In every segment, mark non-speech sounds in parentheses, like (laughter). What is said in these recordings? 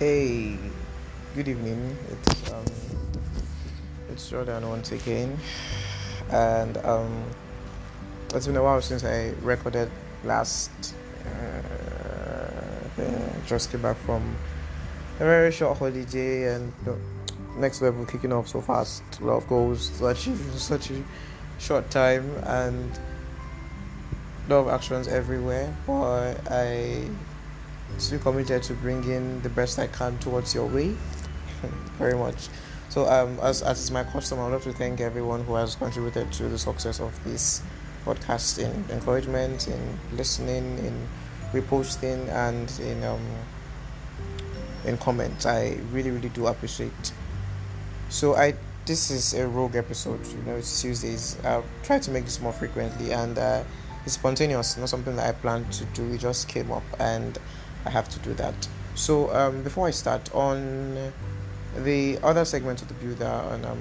Hey, good evening. It's um, it's Jordan once again, and um, it's been a while since I recorded last. Uh, just came back from a very short holiday, and next level kicking off so fast. A lot of goals to achieve in such a short time, and a lot of actions everywhere. But I still committed to bringing the best I can towards your way. (laughs) Very much. So, um, as, as is my custom, I'd love to thank everyone who has contributed to the success of this podcast in encouragement, in listening, in reposting, and in um, in comments. I really, really do appreciate. So, I this is a rogue episode. You know, it's Tuesdays. I'll try to make this more frequently, and uh, it's spontaneous, not something that I planned to do. It just came up, and I have to do that. So um, before I start on the other segment of the builder and um,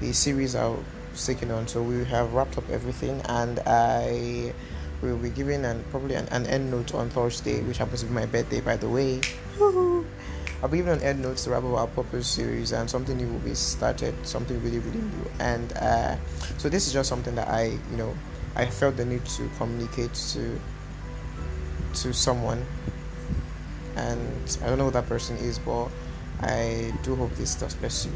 the series I was taking on, so we have wrapped up everything, and I will be giving an probably an, an end note on Thursday, which happens to be my birthday, by the way. I'll be giving an end note to wrap up our purpose series and something new will be started, something really, really new. And uh, so this is just something that I, you know, I felt the need to communicate to to someone and I don't know who that person is, but I do hope this does bless you.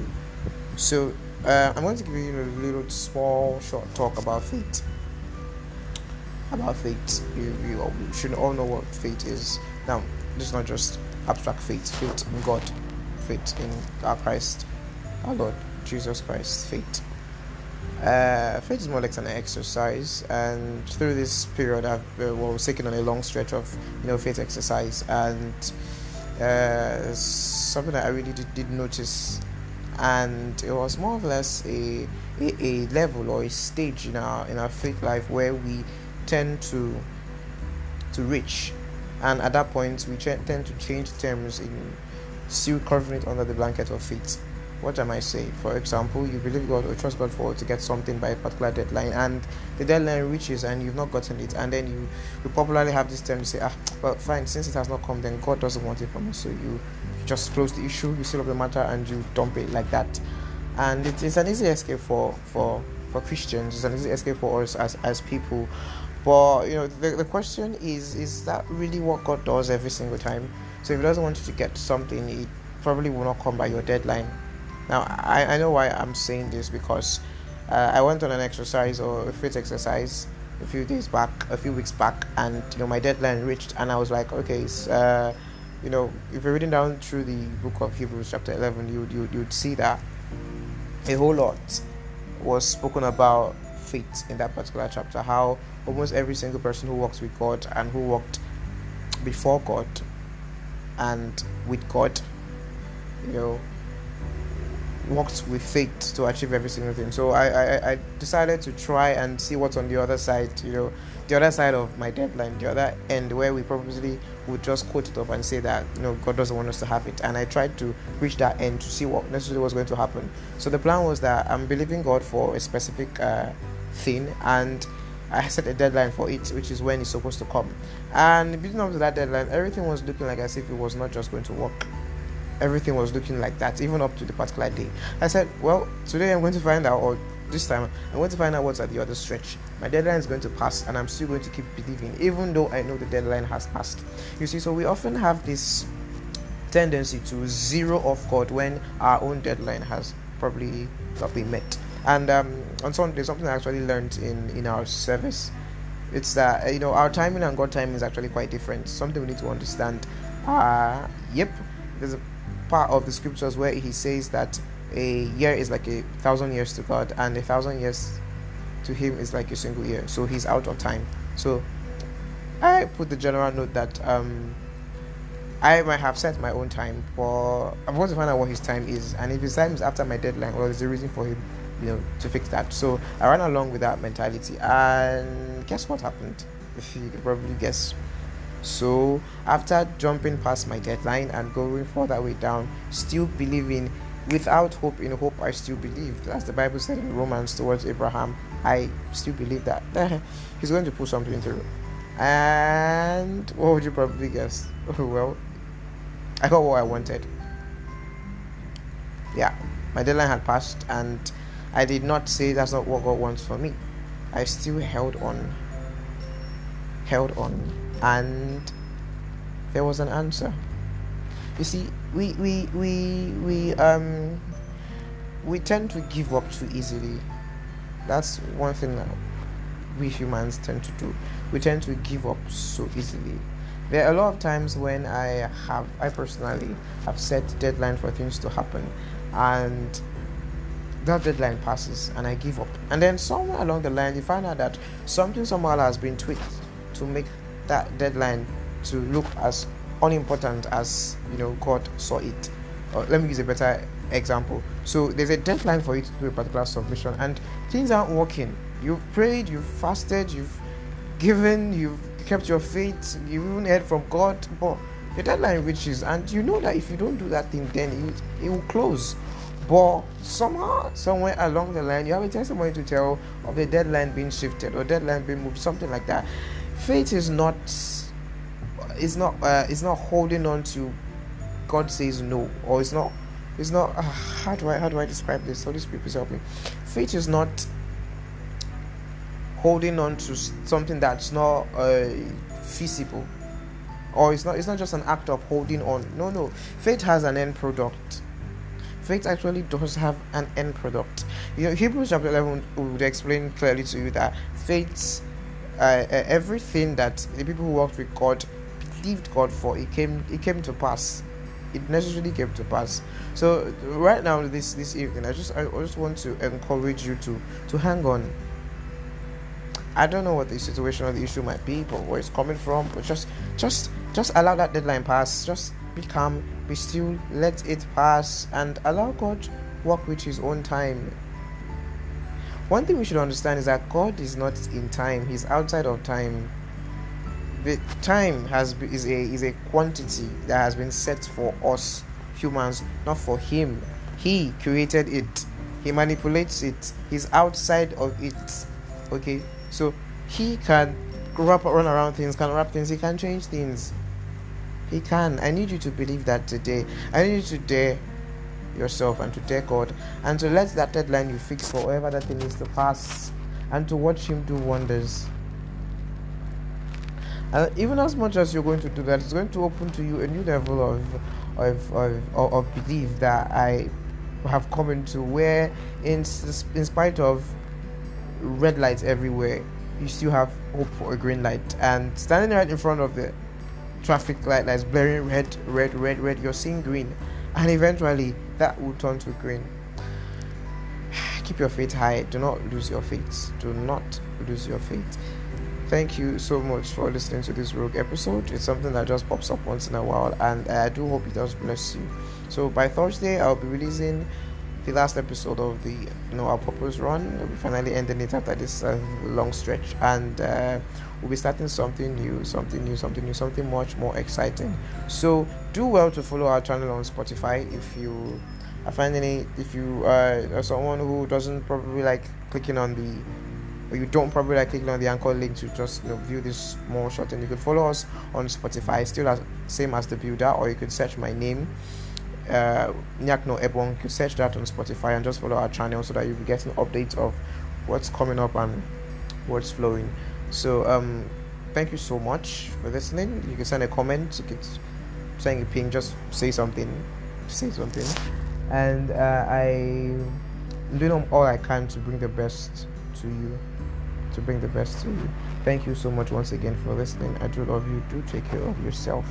So, uh, I'm going to give you a little small short talk about faith. About faith, you, you should all know what faith is. Now, this is not just abstract faith, faith in God, faith in our Christ, our Lord Jesus Christ, faith. Uh, faith is more like an exercise, and through this period, I've uh, well, taken on a long stretch of you know faith exercise, and uh, something that I really did, did, notice, and it was more or less a, a, a level or a stage in our in our faith life where we tend to to reach, and at that point we ch- tend to change terms in still covering it under the blanket of faith what am I saying? For example, you believe God or trust God for to get something by a particular deadline, and the deadline reaches and you've not gotten it, and then you, you popularly have this term to say, ah, well, fine, since it has not come, then God doesn't want it from us, so you just close the issue, you seal up the matter, and you dump it like that. And it is an easy escape for for for Christians. It's an easy escape for us as as people. But you know, the, the question is, is that really what God does every single time? So if He doesn't want you to get something, it probably will not come by your deadline now, I, I know why I'm saying this because uh, I went on an exercise or a fit exercise a few days back, a few weeks back, and you know my deadline reached, and I was like, okay, uh, you know, if you're reading down through the book of Hebrews, chapter 11, you you you'd see that a whole lot was spoken about faith in that particular chapter. How almost every single person who walks with God and who walked before God and with God, you know, worked with faith to achieve every single thing. So I, I, I decided to try and see what's on the other side, you know, the other side of my deadline, the other end where we probably would just quote it up and say that, you know, God doesn't want us to have it. And I tried to reach that end to see what necessarily was going to happen. So the plan was that I'm believing God for a specific uh, thing and I set a deadline for it, which is when it's supposed to come. And building up to that deadline, everything was looking like as if it was not just going to work everything was looking like that, even up to the particular day. I said, Well, today I'm going to find out, or this time I'm going to find out what's at the other stretch. My deadline is going to pass, and I'm still going to keep believing, even though I know the deadline has passed. You see, so we often have this tendency to zero off God when our own deadline has probably not been met. And um, on Sunday, something I actually learned in, in our service. It's that you know our timing and God timing is actually quite different. Something we need to understand. Uh, yep, there's a part of the scriptures where he says that a year is like a thousand years to God, and a thousand years to him is like a single year. So he's out of time. So I put the general note that um, I might have set my own time, but I'm going to find out what his time is, and if his time is after my deadline, well, there's a reason for him, you know, to fix that. So I ran along with that mentality, and guess what happened? If you could probably guess so after jumping past my deadline and going further way down, still believing without hope in hope I still believed. As the Bible said in Romans towards Abraham, I still believe that (laughs) he's going to put something through. And what would you probably guess? (laughs) well, I got what I wanted. Yeah, my deadline had passed, and I did not say that's not what God wants for me. I still held on, held on, and there was an answer. You see, we we we we um we tend to give up too easily. That's one thing that we humans tend to do. We tend to give up so easily. There are a lot of times when I have, I personally have set deadline for things to happen, and that deadline passes, and I give up. And then somewhere along the line, you find out that something somehow has been tweaked to make that deadline to look as unimportant as you know God saw it. Or let me use a better example. So there's a deadline for you to do a particular submission, and things aren't working. You've prayed, you've fasted, you've given, you've kept your faith, you've even heard from God, but the deadline reaches, and you know that if you don't do that thing, then it, it will close. But somehow, somewhere along the line, you have a testimony to tell of the deadline being shifted or deadline being moved, something like that. Faith is not is not uh, is not holding on to God says no, or it's not it's not uh, how do I how do I describe this? Holy Spirit, please help me. Faith is not holding on to something that's not uh, feasible or it's not it's not just an act of holding on no no faith has an end product faith actually does have an end product you know hebrews chapter 11 would explain clearly to you that faith uh, uh, everything that the people who walked with god believed god for it came it came to pass it necessarily came to pass so right now this this evening i just i just want to encourage you to to hang on I don't know what the situation or the issue might be, but where it's coming from. But just, just, just allow that deadline pass. Just be calm, be still, let it pass, and allow God work with His own time. One thing we should understand is that God is not in time; He's outside of time. The time has is a is a quantity that has been set for us humans, not for Him. He created it. He manipulates it. He's outside of it. Okay, so he can wrap run around things, can wrap things, he can change things. He can. I need you to believe that today. I need you to dare yourself and to take God and to let that deadline you fix for whatever that thing is to pass and to watch him do wonders. And even as much as you're going to do that, it's going to open to you a new level of of, of, of belief that I have come into where in, in spite of red lights everywhere, you still have hope for a green light. And standing right in front of the traffic light that's blaring red, red, red, red, you're seeing green, and eventually that will turn to green. Keep your faith high. Do not lose your faith. Do not lose your faith. Thank you so much for listening to this rogue episode. It's something that just pops up once in a while, and I do hope it does bless you. So by Thursday, I'll be releasing the last episode of the you know our purpose run. We'll be finally ending it after this uh, long stretch, and uh, we'll be starting something new, something new, something new, something much more exciting. So do well to follow our channel on Spotify if you are finding it. If you are someone who doesn't probably like clicking on the or you don't probably like clicking on the anchor link to just you know, view this more short and you could follow us on spotify still as same as the builder or you could search my name uh, Nyakno Ebon. You search that on Spotify and just follow our channel so that you'll be getting updates of what's coming up and what's flowing. So, um, thank you so much for listening. You can send a comment, you can send a ping, just say something, say something. And uh, I'm doing all I can to bring the best to you, to bring the best to you. Thank you so much once again for listening. I do love you. Do take care of yourself.